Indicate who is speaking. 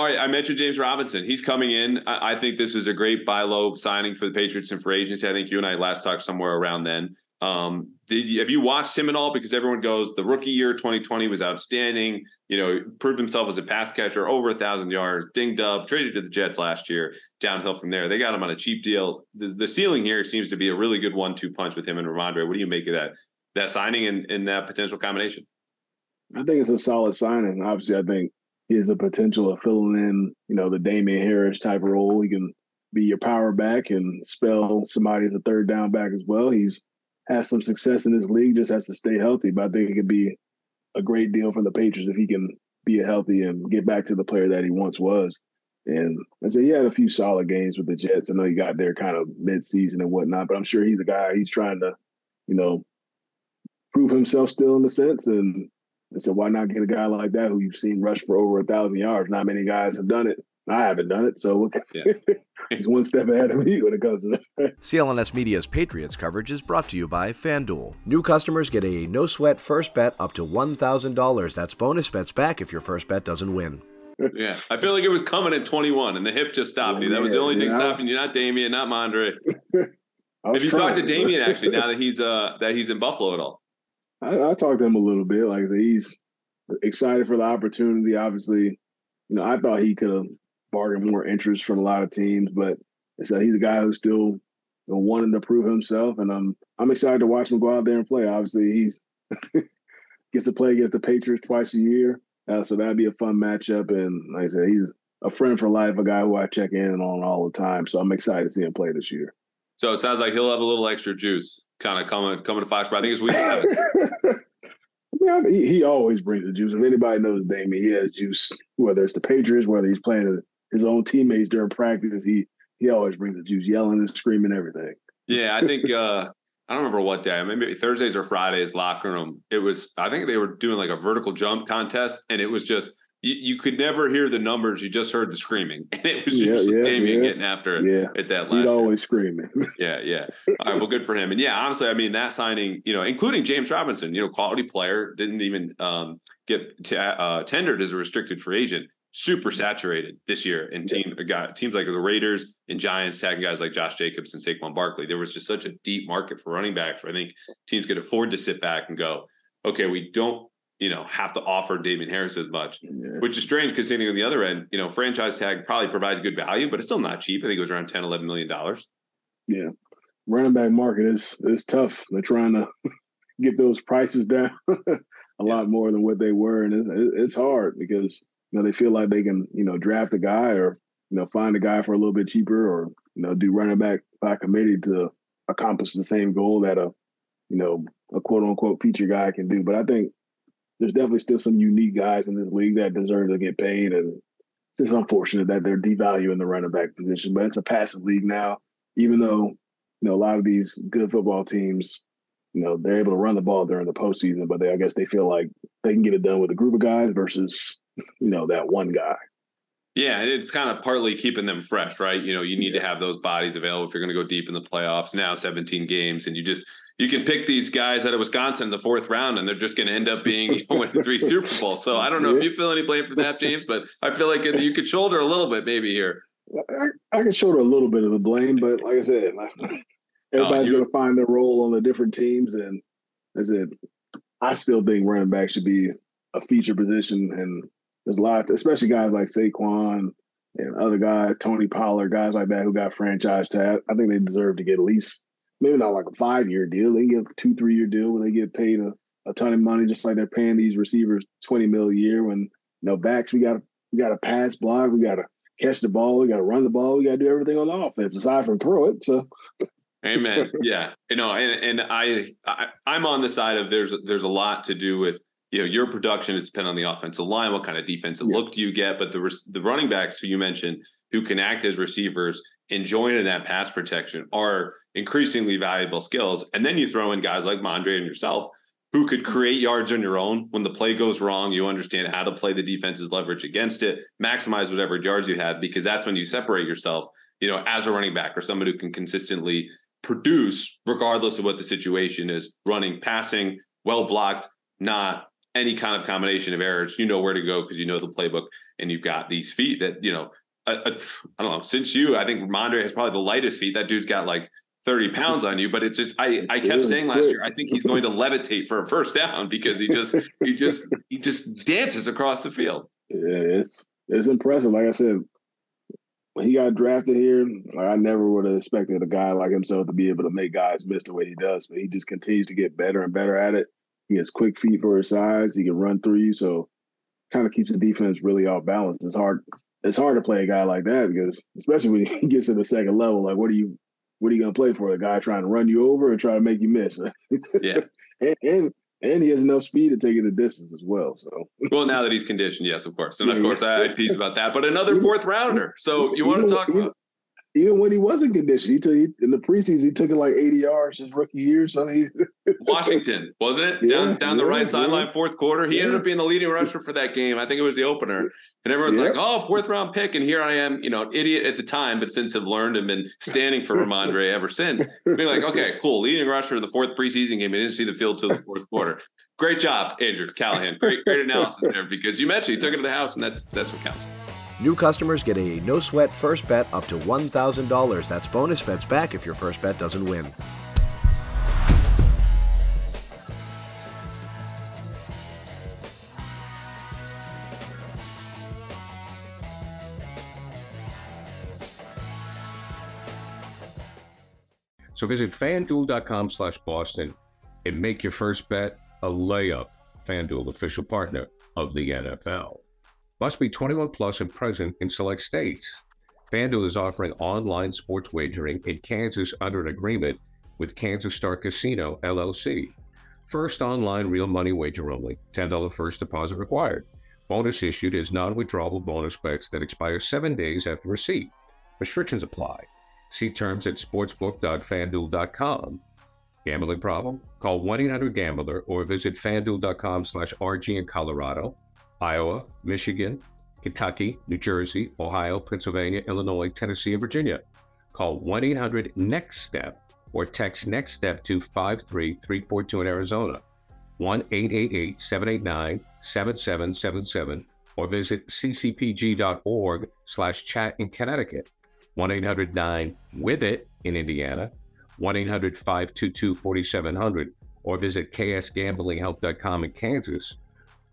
Speaker 1: all right, I mentioned James Robinson. He's coming in. I, I think this is a great buy low signing for the Patriots and for agency. I think you and I last talked somewhere around then. Um, did you, have you watched him at all? Because everyone goes, the rookie year 2020 was outstanding. You know, proved himself as a pass catcher, over a thousand yards, dinged up, traded to the Jets last year, downhill from there. They got him on a cheap deal. The, the ceiling here seems to be a really good one-two punch with him and Rhamondre. What do you make of that? That signing and, and that potential combination?
Speaker 2: I think it's a solid signing. Obviously, I think he has the potential of filling in, you know, the Damien Harris type role. He can be your power back and spell somebody as a third down back as well. He's has some success in this league, just has to stay healthy. But I think it could be a great deal for the Patriots if he can be healthy and get back to the player that he once was. And I said he had a few solid games with the Jets. I know he got there kind of mid-season and whatnot, but I'm sure he's a guy he's trying to, you know, prove himself still in the sense. And I said, why not get a guy like that who you've seen rush for over a thousand yards? Not many guys have done it. I haven't done it, so yeah. he's one step ahead of me when it comes to that.
Speaker 3: CLNS Media's Patriots coverage is brought to you by FanDuel. New customers get a no sweat first bet up to $1,000. That's bonus bets back if your first bet doesn't win.
Speaker 1: yeah, I feel like it was coming at 21 and the hip just stopped you. That was the only thing stopping you, not Damien, not Mondre. Have you talked to Damien actually now that he's uh that he's in Buffalo at all?
Speaker 2: I, I talked to him a little bit. Like he's excited for the opportunity. Obviously, you know, I thought he could have bargained more interest from a lot of teams, but so he's a guy who's still wanting to prove himself, and I'm I'm excited to watch him go out there and play. Obviously, he's gets to play against the Patriots twice a year, uh, so that'd be a fun matchup. And like I said, he's a friend for life, a guy who I check in on all the time. So I'm excited to see him play this year.
Speaker 1: So it sounds like he'll have a little extra juice, kind of coming coming to five spot. I think it's week seven.
Speaker 2: yeah, he, he always brings the juice. If anybody knows Damien, he has juice. Whether it's the Patriots, whether he's playing his own teammates during practice. He he always brings the juice, yelling and screaming everything.
Speaker 1: Yeah, I think uh, I don't remember what day. Maybe Thursdays or Fridays. Locker room. It was. I think they were doing like a vertical jump contest, and it was just you, you could never hear the numbers. You just heard the screaming, and it was just yeah, Damien yeah. getting after it yeah. at that last.
Speaker 2: He'd always screaming.
Speaker 1: yeah, yeah. All right, well, good for him. And yeah, honestly, I mean that signing, you know, including James Robinson, you know, quality player, didn't even um, get t- uh, tendered as a restricted free agent super saturated this year in team got teams like the Raiders and Giants tagging guys like Josh Jacobs and Saquon Barkley. There was just such a deep market for running backs where I think teams could afford to sit back and go, okay, we don't, you know, have to offer Damien Harris as much, yeah. which is strange considering on the other end, you know, franchise tag probably provides good value, but it's still not cheap. I think it was around 10, 11 million dollars.
Speaker 2: Yeah. Running back market is is tough. They're trying to get those prices down a yeah. lot more than what they were. And it's, it's hard because you know, they feel like they can, you know, draft a guy or, you know, find a guy for a little bit cheaper or, you know, do running back by committee to accomplish the same goal that a, you know, a quote unquote feature guy can do. But I think there's definitely still some unique guys in this league that deserve to get paid. And it's just unfortunate that they're devaluing the running back position. But it's a passive league now, even though, you know, a lot of these good football teams, you know, they're able to run the ball during the postseason, but they I guess they feel like they can get it done with a group of guys versus you know, that one guy.
Speaker 1: Yeah, it's kind of partly keeping them fresh, right? You know, you need yeah. to have those bodies available if you're going to go deep in the playoffs. Now, 17 games, and you just you can pick these guys out of Wisconsin in the fourth round, and they're just going to end up being you know, winning three Super Bowls. So I don't know yeah. if you feel any blame for that, James, but I feel like you could shoulder a little bit maybe here.
Speaker 2: I, I can shoulder a little bit of the blame, but like I said, oh, everybody's oh, going to find their role on the different teams, and as I said, I still think running back should be a feature position, and there's a lot, especially guys like Saquon and other guys, Tony Pollard, guys like that who got franchise tag. I think they deserve to get at least maybe not like a five year deal. They get a two, three year deal when they get paid a, a ton of money, just like they're paying these receivers 20 mil a year. When you know backs, we got we got to pass block, we got to catch the ball, we got to run the ball, we got to do everything on the offense aside from throw it. So.
Speaker 1: Amen. Yeah, you know, and and I, I I'm on the side of there's there's a lot to do with you know your production is dependent on the offensive line what kind of defensive yeah. look do you get but the the running backs who you mentioned who can act as receivers and join in that pass protection are increasingly valuable skills and then you throw in guys like Mondre and yourself who could create yards on your own when the play goes wrong you understand how to play the defense's leverage against it maximize whatever yards you have because that's when you separate yourself you know as a running back or somebody who can consistently produce regardless of what the situation is running passing well blocked not any kind of combination of errors, you know where to go because you know the playbook and you've got these feet that you know. I I don't know. Since you, I think Rhamondre has probably the lightest feet. That dude's got like 30 pounds on you, but it's just I, I kept saying last year, I think he's going to levitate for a first down because he just he just he just dances across the field.
Speaker 2: Yeah, it's it's impressive. Like I said, when he got drafted here, like I never would have expected a guy like himself to be able to make guys miss the way he does. But he just continues to get better and better at it. He has quick feet for his size. He can run through you, so kind of keeps the defense really off balance. It's hard. It's hard to play a guy like that because, especially when he gets to the second level, like what are you, what are you going to play for? A guy trying to run you over or try to make you miss?
Speaker 1: Yeah,
Speaker 2: and, and and he has enough speed to take it a distance as well. So,
Speaker 1: well, now that he's conditioned, yes, of course, and of course, I, I tease about that. But another fourth rounder. So you want to talk about?
Speaker 2: Even when he wasn't conditioned, he took he, in the preseason. He took it like eighty yards his rookie year. So he
Speaker 1: Washington wasn't it
Speaker 2: Yeah,
Speaker 1: down down the
Speaker 2: yeah,
Speaker 1: right
Speaker 2: yeah.
Speaker 1: sideline, fourth quarter. He ended up being the leading rusher for that game. I think it was the opener. And everyone's like, "Oh, fourth round pick," and here I am, you know, an idiot at the time, but since have learned and been standing for Rhamondre ever since. Being like, "Okay, cool, leading rusher in the fourth preseason game. He didn't see the field till the fourth quarter. Great job, Andrew Callahan. Great, great analysis there because you mentioned he took it to the house, and that's that's what counts.
Speaker 3: New customers get a no sweat first bet up to $1,000. That's bonus bets back if your first bet doesn't win.
Speaker 4: So visit fanduel.com slash Boston and make your first bet a layup. FanDuel, official partner of the NFL. Must be 21 plus and present in select states. FanDuel is offering online sports wagering in Kansas under an agreement with Kansas Star Casino, LLC. First online real money wager only. $10 first deposit required. Bonus issued is non withdrawable bonus bets that expire seven days after receipt. Restrictions apply. See terms at sportsbook.fanduel.com. Gambling problem? Call 1-800-GAMBLER or visit fanduel.com slash RG in Colorado, Iowa, Michigan, Kentucky, New Jersey, Ohio, Pennsylvania, Illinois, Tennessee, and Virginia. Call 1-800-NEXT-STEP or text NEXT STEP to 53342 in Arizona, 1-888-789-7777 or visit ccpg.org slash chat in Connecticut. 1 800 9 with it in Indiana, 1 800 522 4700, or visit ksgamblinghelp.com in Kansas,